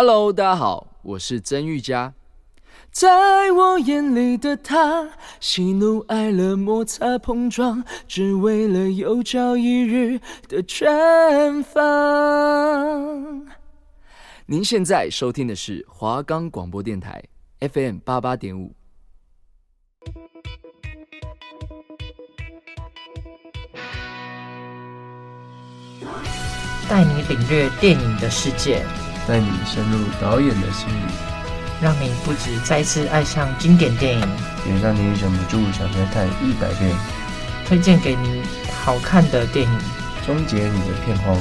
Hello，大家好，我是曾玉佳。在我眼里的他，喜怒哀乐摩擦碰撞，只为了有朝一日的绽放。您现在收听的是华冈广播电台 FM 八八点五。带你领略电影的世界，带你深入导演的心里，让你不止再次爱上经典电影，也让你忍不住想再看一百遍。推荐给你好看的电影，终结你的片荒。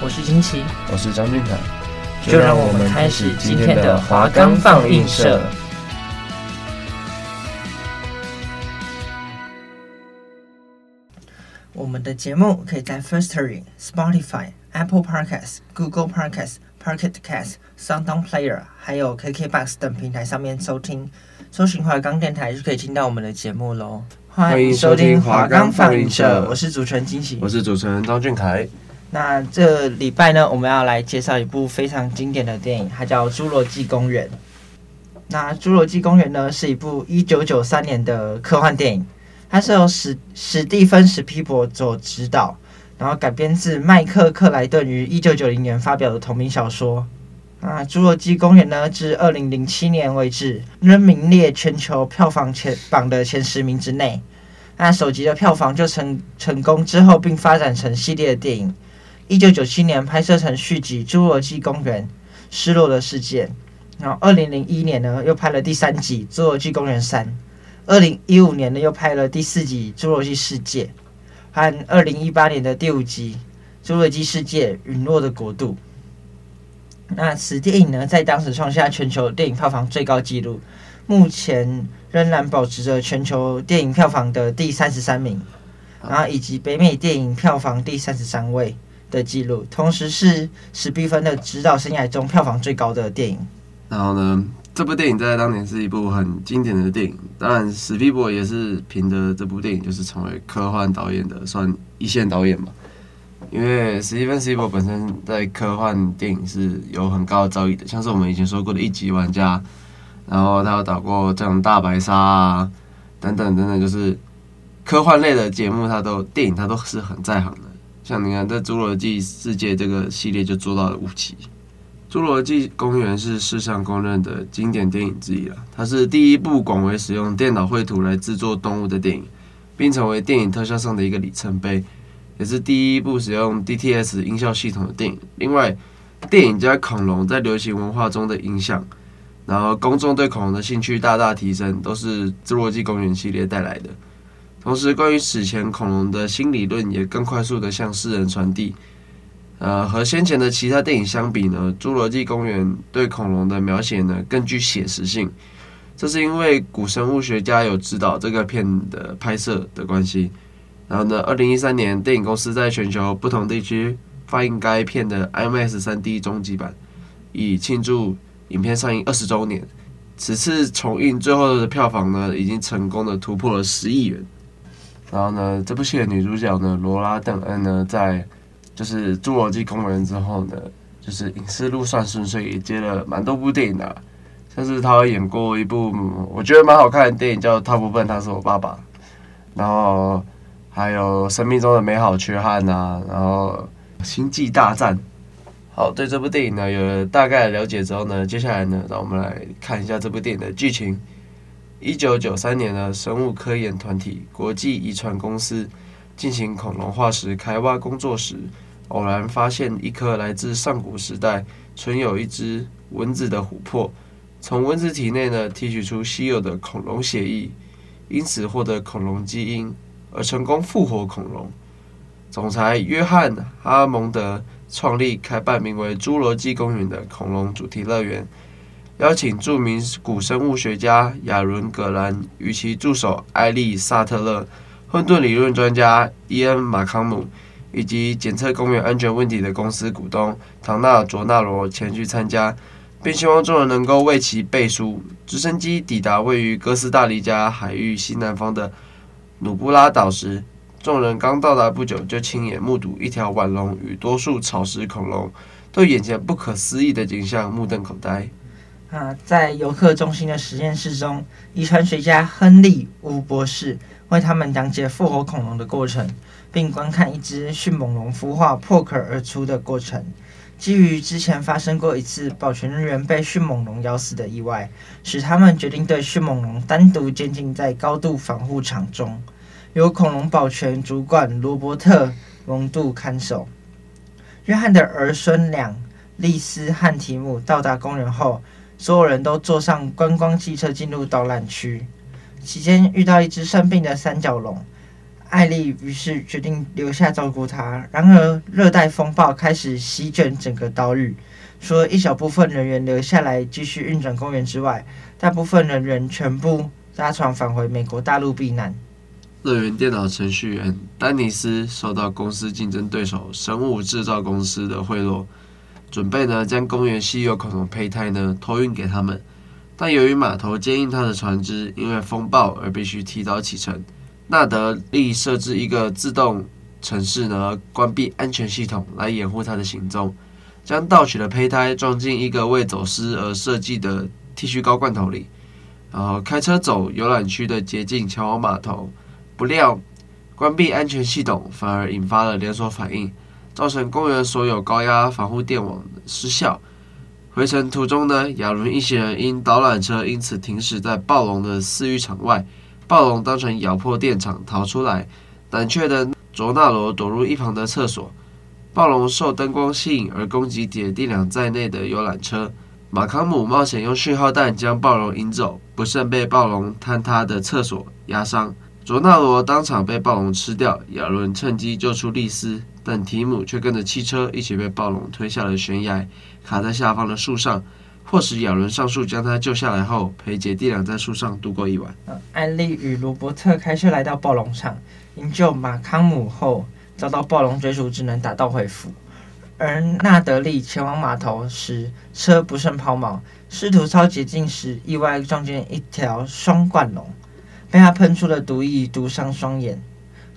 我是金奇，我是张俊凯，就让我们开始今天的华冈放映社。我们的节目可以在 Firstory、Spotify。Apple Podcasts、Google Podcasts、Pocket Casts、SoundOn Player，还有 KKBox 等平台上面收听。搜寻华冈电台就可以听到我们的节目喽。欢迎收听华冈放映社，我是主持人金喜，我是主持人张俊凯。那这礼拜呢，我们要来介绍一部非常经典的电影，它叫《侏罗纪公园》。那《侏罗纪公园》呢，是一部一九九三年的科幻电影，它是由史史蒂芬史匹柏所执导。然后改编自麦克克莱顿于一九九零年发表的同名小说。啊，《侏罗纪公园》呢，至二零零七年为止仍名列全球票房前榜的前十名之内。那首集的票房就成成功之后，并发展成系列的电影。一九九七年拍摄成续集《侏罗纪公园：失落的世界》。然后二零零一年呢，又拍了第三集《侏罗纪公园三》。二零一五年呢，又拍了第四集《侏罗纪世界》。和二零一八年的第五集《侏罗纪世界：陨落的国度》，那此电影呢，在当时创下全球电影票房最高纪录，目前仍然保持着全球电影票房的第三十三名，然后以及北美电影票房第三十三位的纪录，同时是史蒂芬的执导生涯中票房最高的电影。然后呢，这部电影在当年是一部很经典的电影，当然史匹柏也是凭着这部电影就是成为科幻导演的算一线导演嘛。因为史蒂芬史匹柏本身在科幻电影是有很高的造诣的，像是我们以前说过的一级玩家，然后他有导过这种大白鲨啊等等等等，就是科幻类的节目，他都电影他都是很在行的。像你看在《侏罗纪世界》这个系列就做到了五期。《侏罗纪公园》是世上公认的经典电影之一了。它是第一部广为使用电脑绘图来制作动物的电影，并成为电影特效上的一个里程碑，也是第一部使用 DTS 音效系统的电影。另外，电影加恐龙在流行文化中的影响，然后公众对恐龙的兴趣大大提升，都是《侏罗纪公园》系列带来的。同时，关于史前恐龙的新理论也更快速地向世人传递。呃，和先前的其他电影相比呢，《侏罗纪公园》对恐龙的描写呢更具写实性。这是因为古生物学家有指导这个片的拍摄的关系。然后呢，二零一三年，电影公司在全球不同地区放映该片的 IMAX 3D 终极版，以庆祝影片上映二十周年。此次重映最后的票房呢，已经成功的突破了十亿元。然后呢，这部戏的女主角呢，罗拉·邓恩呢，在就是《侏罗纪公园》之后呢，就是影视路算顺遂，也接了蛮多部电影的，啊，像是他演过一部我觉得蛮好看的电影，叫《他不笨，他是我爸爸》，然后还有《生命中的美好缺憾》啊，然后《星际大战》。好，对这部电影呢有了大概的了解之后呢，接下来呢，让我们来看一下这部电影的剧情。一九九三年的生物科研团体国际遗传公司进行恐龙化石开挖工作时，偶然发现一颗来自上古时代、存有一只蚊子的琥珀，从蚊子体内呢提取出稀有的恐龙血液，因此获得恐龙基因，而成功复活恐龙。总裁约翰·哈蒙德创立开办名为“侏罗纪公园”的恐龙主题乐园，邀请著名古生物学家亚伦·葛兰与其助手艾利·萨特勒、混沌理论专家伊恩·马康姆。以及检测公园安全问题的公司股东唐纳·卓纳罗前去参加，并希望众人能够为其背书。直升机抵达位于哥斯大黎加海域西南方的努布拉岛时，众人刚到达不久，就亲眼目睹一条腕龙与多数草食恐龙对眼前不可思议的景象目瞪口呆。啊，在游客中心的实验室中，遗传学家亨利·吴博士为他们讲解复活恐龙的过程，并观看一只迅猛龙孵化破壳而出的过程。基于之前发生过一次保全人员被迅猛龙咬死的意外，使他们决定对迅猛龙单独监禁在高度防护场中，由恐龙保全主管罗伯特·蒙杜看守。约翰的儿孙俩丽丝和提姆到达公园后，所有人都坐上观光汽车进入导览区。期间遇到一只生病的三角龙。艾丽于是决定留下照顾它。然而，热带风暴开始席卷整个岛屿，除了一小部分人员留下来继续运转公园之外，大部分人员全部搭船返回美国大陆避难。乐园电脑程序员丹尼斯受到公司竞争对手生物制造公司的贿赂，准备呢将公园稀有恐龙胚胎呢托运给他们，但由于码头接应，他的船只因为风暴而必须提早启程。纳德利设置一个自动程式呢，关闭安全系统来掩护他的行踪，将盗取的胚胎装进一个为走私而设计的剃须膏罐头里，然后开车走游览区的捷径前往码头。不料，关闭安全系统反而引发了连锁反应，造成公园所有高压防护电网失效。回程途中呢，亚伦一行人因导览车因此停驶在暴龙的饲育场外。暴龙当成咬破电厂逃出来，胆怯的卓纳罗躲入一旁的厕所。暴龙受灯光吸引而攻击姐弟俩在内的游览车。马康姆冒险用讯号弹将暴龙引走，不慎被暴龙坍塌的厕所压伤。卓纳罗当场被暴龙吃掉。亚伦趁机救出丽丝，但提姆却跟着汽车一起被暴龙推下了悬崖，卡在下方的树上。迫使亚伦上树将他救下来后，陪姐弟俩在树上度过一晚。艾丽与罗伯特开车来到暴龙场营救马康姆后，遭到暴龙追逐，只能打道回府。而纳德利前往码头时，车不慎抛锚，试图抄捷径时，意外撞见一条双冠龙，被他喷出的毒液毒伤双眼，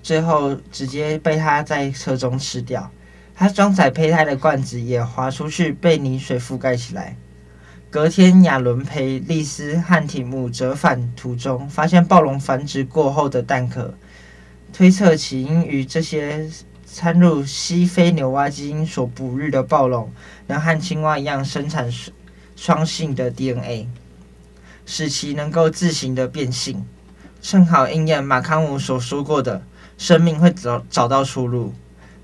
最后直接被他在车中吃掉。他装载胚胎的罐子也滑出去，被泥水覆盖起来。隔天，亚伦陪丽丝和提姆折返途中，发现暴龙繁殖过后的蛋壳，推测起因于这些掺入西非牛蛙基因所哺育的暴龙，能和青蛙一样生产双性的 DNA，使其能够自行的变性，正好应验马康姆所说过的，生命会找找到出路。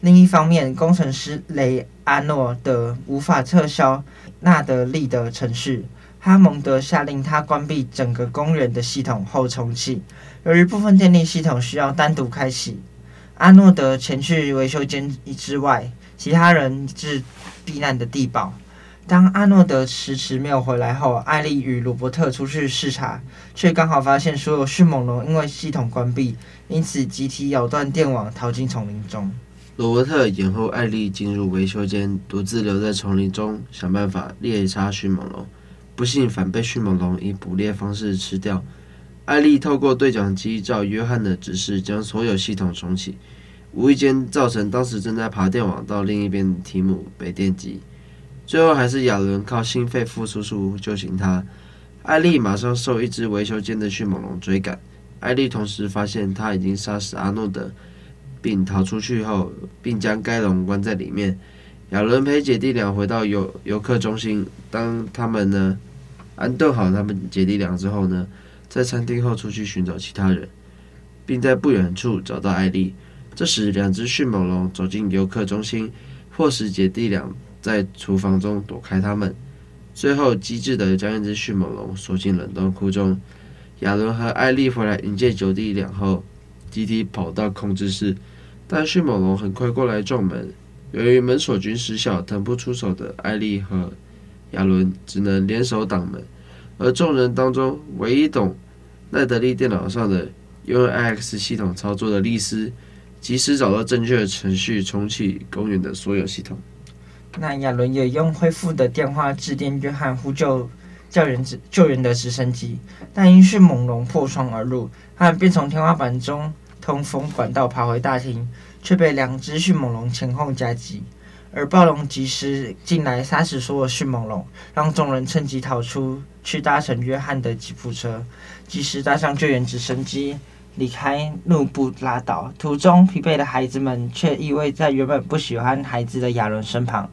另一方面，工程师雷阿诺德无法撤销纳德利的程序，哈蒙德下令他关闭整个公园的系统后重启。由于部分电力系统需要单独开启，阿诺德前去维修间之外，其他人至避难的地堡。当阿诺德迟迟没有回来后，艾丽与鲁伯特出去视察，却刚好发现所有迅猛龙因为系统关闭，因此集体咬断电网，逃进丛林中。罗伯特掩护艾丽进入维修间，独自留在丛林中想办法猎杀迅猛龙，不幸反被迅猛龙以捕猎方式吃掉。艾丽透过对讲机照约翰的指示，将所有系统重启，无意间造成当时正在爬电网到另一边的提姆被电击，最后还是亚伦靠心肺复苏术救醒他。艾丽马上受一只维修间的迅猛龙追赶，艾丽同时发现他已经杀死阿诺德。并逃出去后，并将该龙关在里面。亚伦陪姐弟俩回到游游客中心。当他们呢安顿好他们姐弟俩之后呢，在餐厅后出去寻找其他人，并在不远处找到艾丽。这时，两只迅猛龙走进游客中心，迫使姐弟俩在厨房中躲开他们。最后，机智地将一只迅猛龙锁进冷冻库中。亚伦和艾丽回来迎接九弟两后，集体跑到控制室。但迅猛龙很快过来撞门，由于门锁紧失效，腾不出手的艾丽和亚伦只能联手挡门。而众人当中，唯一懂奈德利电脑上的用 IX 系统操作的丽丝，及时找到正确的程序，重启公园的所有系统。那亚伦也用恢复的电话致电约翰，呼救叫人救援的直升机，但因迅猛龙破窗而入，他便从天花板中。通风管道爬回大厅，却被两只迅猛龙前后夹击。而暴龙及时进来杀死所有迅猛龙，让众人趁机逃出，去搭乘约翰的吉普车，及时搭上救援直升机离开怒布拉岛。途中，疲惫的孩子们却依偎在原本不喜欢孩子的亚伦身旁，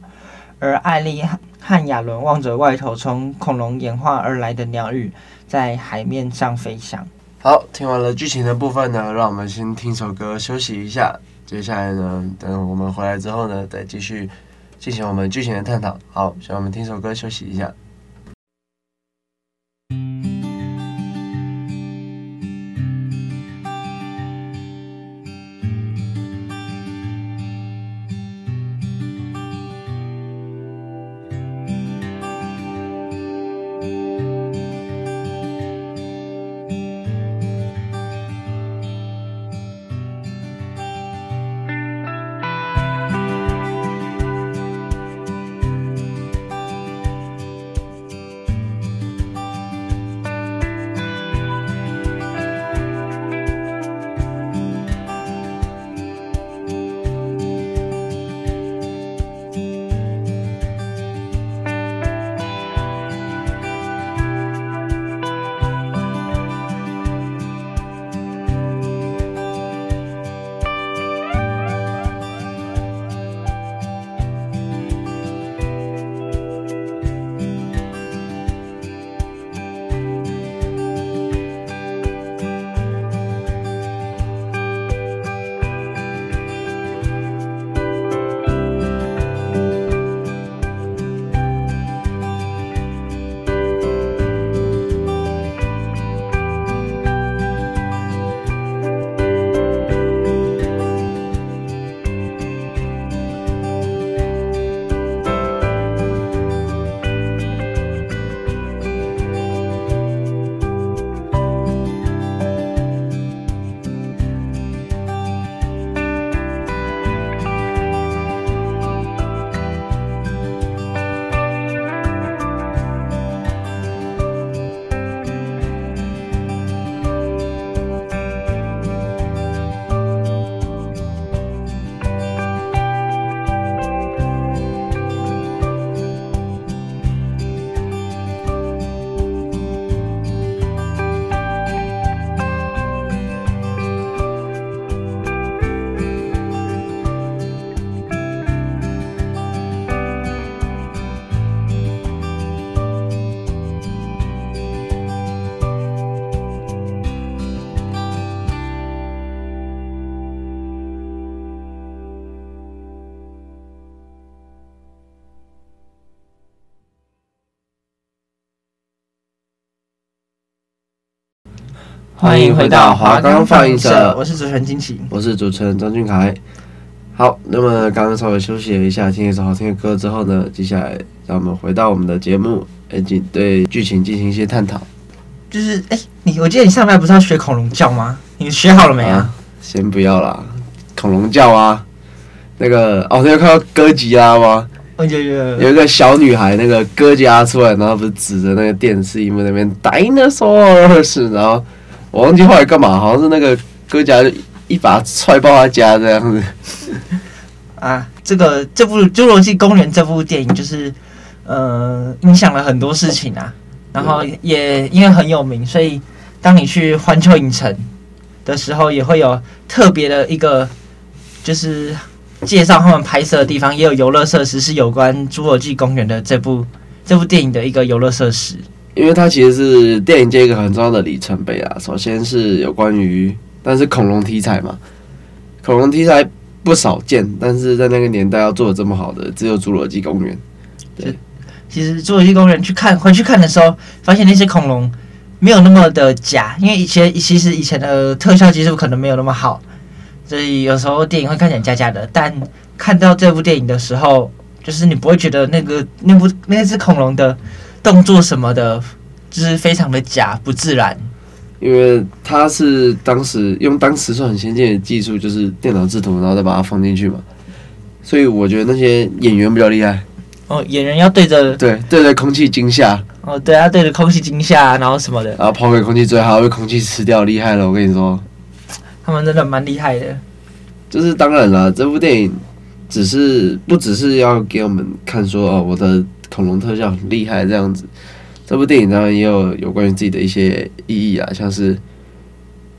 而艾莉和亚伦望着外头从恐龙演化而来的鸟羽，在海面上飞翔。好，听完了剧情的部分呢，让我们先听首歌休息一下。接下来呢，等我们回来之后呢，再继续进行我们剧情的探讨。好，让我们听首歌休息一下。欢迎回到华冈放映社，我是主持人金奇，我是主持人张俊凯。好，那么刚刚稍微休息了一下，听一首好听的歌之后呢，接下来让我们回到我们的节目，来进对剧情进行一些探讨。就是，哎、欸，你我记得你上班不是要学恐龙叫吗？你学好了没啊？啊先不要啦，恐龙叫啊，那个哦，你有看到哥吉拉吗？有有有，有一个小女孩，那个哥吉拉出来，然后不是指着那个电视荧幕那边 dinosaurs，然后。我忘记后来干嘛，好像是那个哥家一把踹爆他家这样子。啊，这个这部《侏罗纪公园》这部电影就是，呃，影响了很多事情啊。然后也因为很有名，所以当你去环球影城的时候，也会有特别的一个，就是介绍他们拍摄的地方，也有游乐设施是有关《侏罗纪公园》的这部这部电影的一个游乐设施。因为它其实是电影界一个很重要的里程碑啊。首先是有关于，但是恐龙题材嘛，恐龙题材不少见，但是在那个年代要做的这么好的，只有侏罗纪公园。对，其实侏罗纪公园去看回去看的时候，发现那些恐龙没有那么的假，因为以前其实以前的特效技术可能没有那么好，所以有时候电影会看起来假假的。但看到这部电影的时候，就是你不会觉得那个那部那只恐龙的。动作什么的，就是非常的假，不自然。因为他是当时用当时算很先进的技术，就是电脑制图，然后再把它放进去嘛。所以我觉得那些演员比较厉害。哦，演员要对着对对着空气惊吓。哦，对啊，对着空气惊吓，然后什么的。然后抛给空气，最后还要被空气吃掉，厉害了！我跟你说，他们真的蛮厉害的。就是当然了，这部电影。只是不只是要给我们看说哦，我的恐龙特效很厉害这样子。这部电影当然也有有关于自己的一些意义啊，像是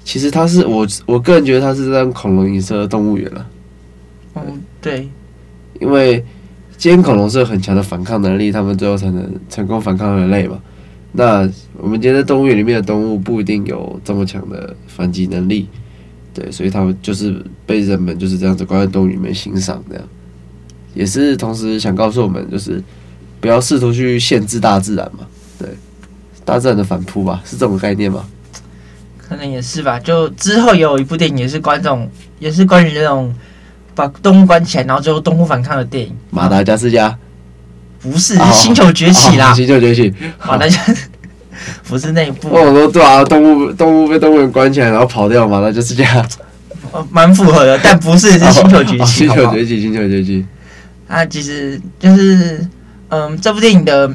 其实它是我我个人觉得它是让恐龙影射动物园了。嗯，对，因为今天恐龙是有很强的反抗能力，他们最后才能成功反抗人类嘛。那我们今天在动物园里面的动物不一定有这么强的反击能力，对，所以他们就是被人们就是这样子关在动物里面欣赏，这样也是同时想告诉我们，就是不要试图去限制大自然嘛。对，大自然的反扑吧，是这种概念吗？可能也是吧。就之后也有一部电影，也是关这种，也是关于那种把动物关起来，然后最后动物反抗的电影。马达加斯加？不是，是星球崛起啦。星球崛起。马达加不是那一部。我说对啊，动物动物被动物园关起来，然后跑掉，马达加斯加。蛮符合的，但不是，是星球崛起。星球崛起，星球崛起。啊，其实就是，嗯，这部电影的。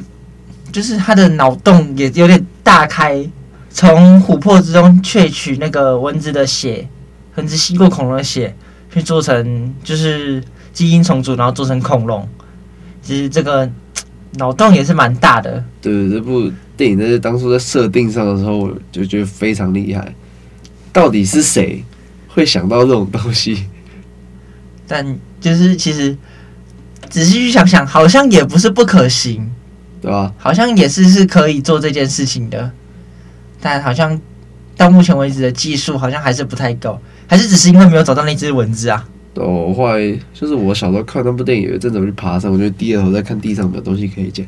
就是他的脑洞也有点大开，从琥珀之中萃取那个蚊子的血，蚊子吸过恐龙的血，去做成就是基因重组，然后做成恐龙。其实这个脑洞也是蛮大的。对，这部电影在当初在设定上的时候，我就觉得非常厉害。到底是谁会想到这种东西？但就是其实仔细去想想，好像也不是不可行。对吧？好像也是是可以做这件事情的，但好像到目前为止的技术好像还是不太够，还是只是因为没有找到那只蚊子啊？哦，我后来就是我小时候看那部电影，有一阵子我去爬山，我就低着头在看地上有没有东西可以捡，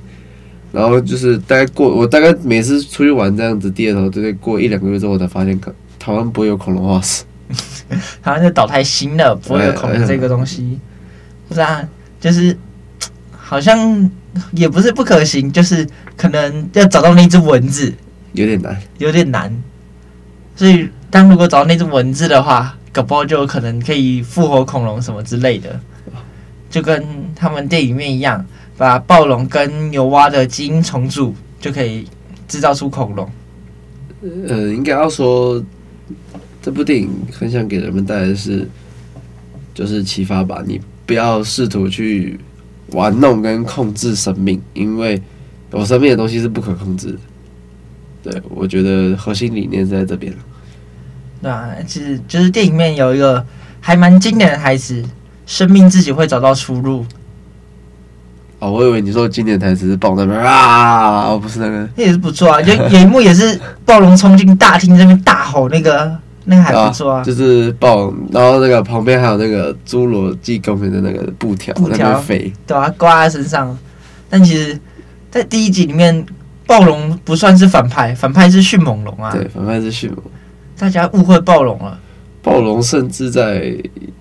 然后就是大概过我大概每次出去玩这样子低着头，就得过一两个月之后，我才发现，台湾不会有恐龙化石，台湾这岛太新了，不会有恐龙这个东西，不是啊，就是好像。也不是不可行，就是可能要找到那只蚊子有点难，有点难。所以，当如果找到那只蚊子的话，搞不好就有可能可以复活恐龙什么之类的，就跟他们电影里面一样，把暴龙跟牛蛙的基因重组，就可以制造出恐龙。呃，应该要说，这部电影很想给人们带来的是，就是启发吧，你不要试图去。玩弄跟控制生命，因为有生命的东西是不可控制的。对，我觉得核心理念是在这边。对啊，其实就是电影里面有一个还蛮经典的台词：“生命自己会找到出路。”哦，我以为你说经典台词是暴那边啊，哦，不是那个，那也是不错啊。就有一幕也是暴龙冲进大厅这边大吼那个。那个还不错啊，啊，就是暴，然后那个旁边还有那个侏罗纪公园的那个布条在那边飞，对啊，挂在身上。但其实，在第一集里面，暴龙不算是反派，反派是迅猛龙啊。对，反派是迅猛。大家误会暴龙了。暴龙甚至在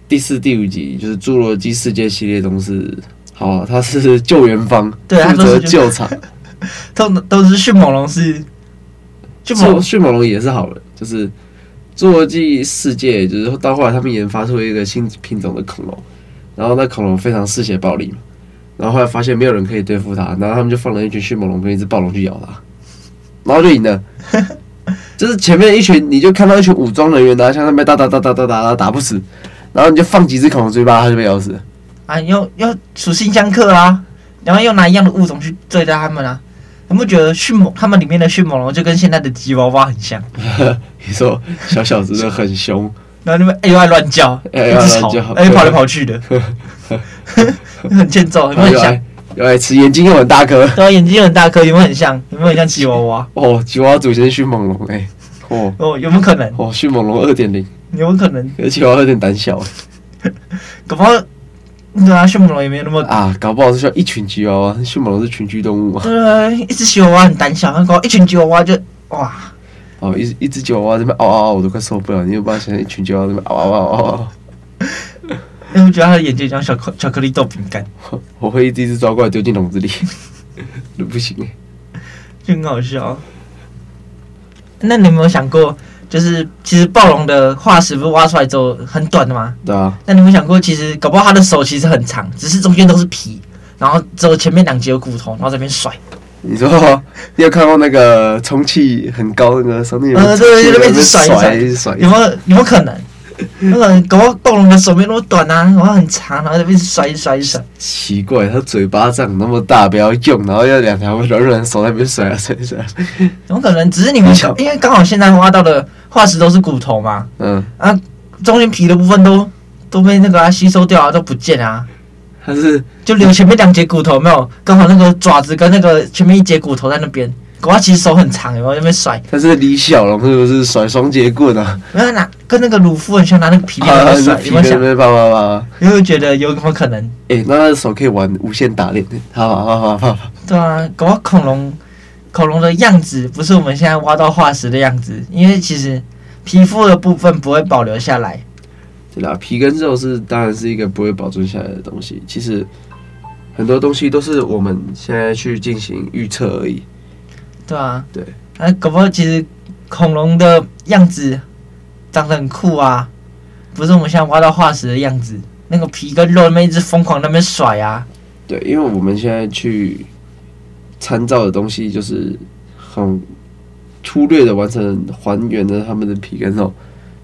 第四、第五集，就是侏罗纪世界系列中是，好，啊，他是救援方，对，负责救场。都都是迅猛龙是，迅猛迅猛龙也是好人，就是。侏罗纪世界就是到后来，他们研发出了一个新品种的恐龙，然后那恐龙非常嗜血暴力嘛，然后后来发现没有人可以对付它，然后他们就放了一群迅猛龙跟一只暴龙去咬它，然后就赢了。就是前面一群，你就看到一群武装人员拿枪在那边打打打打打打打打不死，然后你就放几只恐龙追吧，它就被咬死了。啊，要要属性相克啊，然后又拿一样的物种去对待他们啊。有没有觉得迅猛？他们里面的迅猛龙就跟现在的吉娃娃很像？你说小小子的很凶，然后你们哎又爱乱叫，哎又爱乱叫，哎跑来跑去的，很欠揍，有没有很像？又爱吃，眼睛又很大颗，对啊，眼睛又很大颗，有没有很像？有没有很像吉娃娃？哦，吉娃娃祖先迅猛龙哎，哦哦，有没有可能？哦，迅猛龙二点零，有没有可能？吉娃娃有点胆小，搞不好。对啊，迅猛龙也没有那么啊，搞不好是需要一群吉娃娃。迅猛龙是群居动物嘛？对，一只吉娃娃很胆小，搞一群吉娃娃就哇！哦，一一只吉娃娃这边嗷嗷嗷，我都快受不了。你有办法想象一群吉娃娃这边嗷嗷嗷嗷嗷？因为我觉得它的眼睛像小巧克力豆饼干。我会一只一只抓过来丢进笼子里，都 不行哎，就很好笑。那你有没有想过？就是其实暴龙的化石不是挖出来之后很短的吗？对啊。那你有没有想过，其实搞不好它的手其实很长，只是中间都是皮，然后只有前面两节有骨头，然后在那边甩。你说你有看过那个充气很高那个上面有？呃，对，就那边一直甩，一直甩，有没有？有没有可能？那个搞不好暴龙的手没那么短啊，然后很长，然后就一直甩一甩一甩。奇怪，它嘴巴长那么大，不要用，然后要两条软软的手在那边甩啊甩甩。怎么可能？只是你们想，因为刚好现在挖到的化石都是骨头嘛，嗯，啊，中间皮的部分都都被那个、啊、吸收掉啊，都不见啊。它是就留前面两节骨头没有，刚好那个爪子跟那个前面一节骨头在那边。狗它其实手很长，有没有在那边甩？它是李小龙是不是甩双节棍啊？没有拿，跟那个鲁夫很像，拿那个皮鞭 在甩。有没有想？啪啪啪！有没有觉得有什么可能？哎、欸，那他的手可以玩无限打脸，啪啪啪啪啪啪。对啊，狗恐龙，恐龙的样子不是我们现在挖到化石的样子，因为其实皮肤的部分不会保留下来。对啦，皮跟肉是当然是一个不会保存下来的东西。其实很多东西都是我们现在去进行预测而已。对啊，对，啊，搞不好其实恐龙的样子长得很酷啊，不是我们现在挖到化石的样子，那个皮跟肉那边一直疯狂那边甩啊。对，因为我们现在去参照的东西就是很粗略的完成还原了他们的皮跟肉，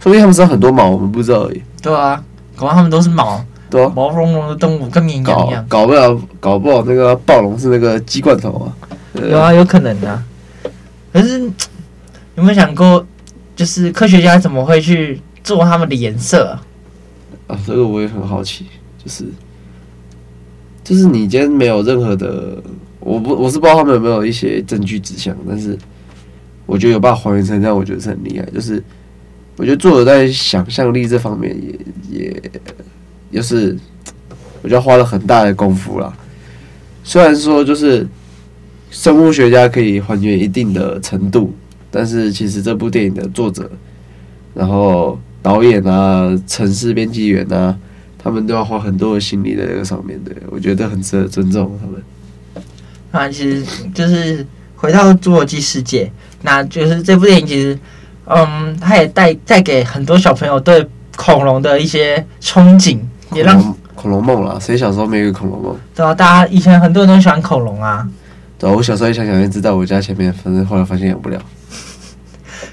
说不定他们身上很多毛，我们不知道而已。对啊，搞不好他们都是毛，对啊，毛茸茸的动物跟绵羊一样。搞不了，搞不好那个暴龙是那个鸡冠头啊。有啊，有可能、啊。可是有没有想过，就是科学家怎么会去做他们的颜色啊？这个我也很好奇。就是就是你今天没有任何的，我不我是不知道他们有没有一些证据指向，但是我觉得有办法还原成这样，我觉得是很厉害。就是我觉得作者在想象力这方面也也，就是我觉得花了很大的功夫啦。虽然说就是。生物学家可以还原一定的程度，但是其实这部电影的作者，然后导演啊、城市编辑员啊，他们都要花很多的心力在这个上面的，我觉得很值得尊重他们。啊，其实就是回到侏罗纪世界，那就是这部电影其实，嗯，它也带带给很多小朋友对恐龙的一些憧憬，也让恐龙梦啦，谁小时候没有个恐龙梦？对啊，大家以前很多人都喜欢恐龙啊。对啊，我小时候也想养一只在我家前面，反正后来发现养不了。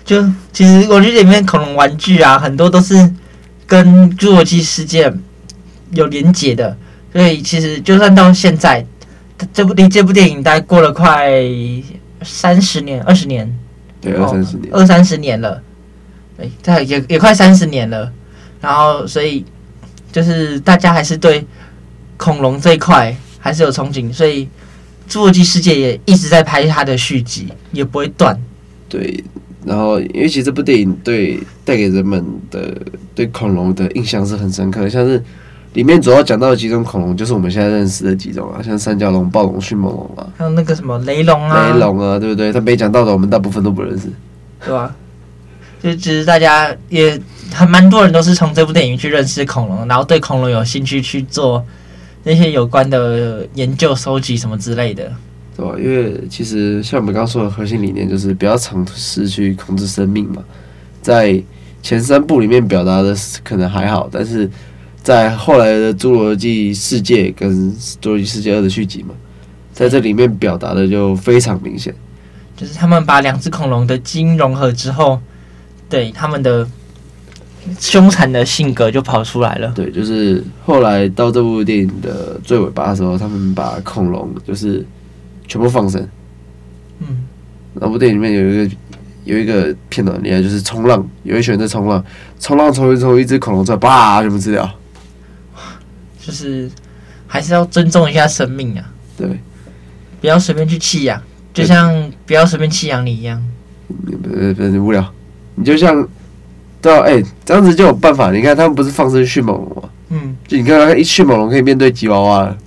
就其实我觉得里面恐龙玩具啊，很多都是跟侏罗纪世界有连结的，所以其实就算到现在，这部离这部电影大概过了快三十年、二十年，对，二三十年，二三十年了，对，这也也快三十年了。然后，所以就是大家还是对恐龙这一块还是有憧憬，所以。侏罗纪世界也一直在拍它的续集，也不会断。对，然后因为其实这部电影对带给人们的对恐龙的印象是很深刻的，像是里面主要讲到的几种恐龙，就是我们现在认识的几种啊，像三角龙、暴龙、迅猛龙啊，还有那个什么雷龙啊，雷龙啊，对不对？他没讲到的，我们大部分都不认识，对吧、啊？就其实大家也还蛮多人都是从这部电影去认识恐龙，然后对恐龙有兴趣去做。那些有关的研究、收集什么之类的，对吧？因为其实像我们刚刚说的核心理念，就是不要尝试去控制生命嘛。在前三部里面表达的可能还好，但是在后来的《侏罗纪世界》跟《侏罗纪世界二》的续集嘛，在这里面表达的就非常明显，就是他们把两只恐龙的基因融合之后，对他们的。凶残的性格就跑出来了。对，就是后来到这部电影的最尾巴的时候，他们把恐龙就是全部放生。嗯，那部电影里面有一个有一个片段，厉害，就是冲浪，有一群人在冲浪，冲浪冲一冲，一只恐龙出来，叭，全部吃掉。就是还是要尊重一下生命啊。对，不要随便去弃养，就像不要随便弃养你一样。别别别无聊，你就像。对啊，哎、欸，这样子就有办法。你看，他们不是放生迅猛龙吗？嗯，就你看，一迅猛龙可以面对吉娃娃了。哦，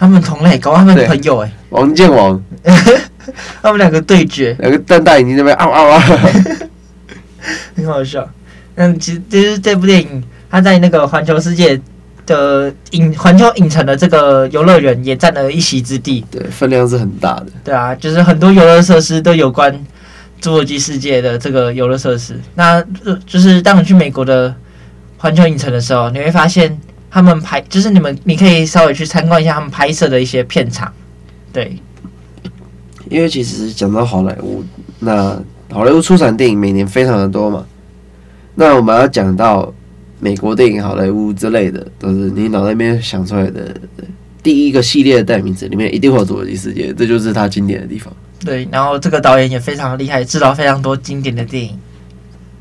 他们同类，搞他们朋友哎。王建王，他们两个对决，两个瞪大眼睛在那边啊啊啊，很好笑。嗯，其实其实这部电影，它在那个环球世界的影环球影城的这个游乐园也占了一席之地。对，分量是很大的。对啊，就是很多游乐设施都有关。侏罗纪世界的这个游乐设施，那就是当你去美国的环球影城的时候，你会发现他们拍，就是你们你可以稍微去参观一下他们拍摄的一些片场。对，因为其实讲到好莱坞，那好莱坞出产电影每年非常的多嘛。那我们要讲到美国电影、好莱坞之类的，都是你脑袋里面想出来的第一个系列的代名词，里面一定会有《侏罗纪世界》，这就是它经典的地方。对，然后这个导演也非常厉害，制造非常多经典的电影。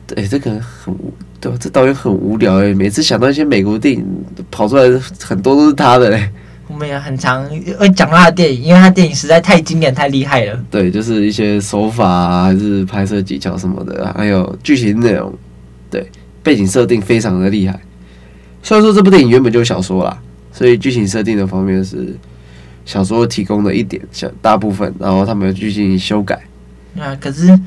对，这个很无，对，这导演很无聊哎，每次想到一些美国电影跑出来的很多都是他的嘞。我们也很常会讲到他的电影，因为他电影实在太经典、太厉害了。对，就是一些手法啊，还是拍摄技巧什么的，还有剧情内容，对，背景设定非常的厉害。虽然说这部电影原本就是小说啦，所以剧情设定的方面是小说提供的一点小大部分，然后他们要进行修改。啊，可是。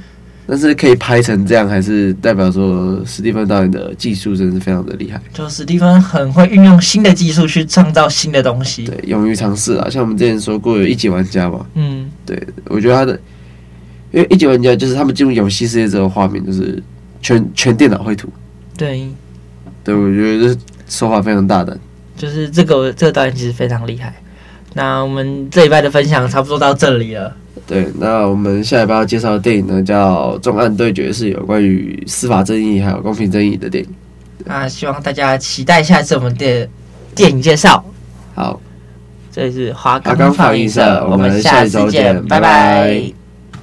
但是可以拍成这样，还是代表说史蒂芬导演的技术真的是非常的厉害。就史蒂芬很会运用新的技术去创造新的东西，对，勇于尝试啊。像我们之前说过有一级玩家嘛，嗯，对，我觉得他的，因为一级玩家就是他们进入游戏世界之后，画面就是全全电脑绘图。对，对，我觉得这手法非常大胆。就是这个这个导演其实非常厉害。那我们这一拜的分享差不多到这里了。对，那我们下一步要介绍的电影呢，叫《重案对决》，是有关于司法正义还有公平正义的电影。那希望大家期待下次我们的电影介绍。好，这里是华冈放映社，我们下次见，拜拜。拜拜。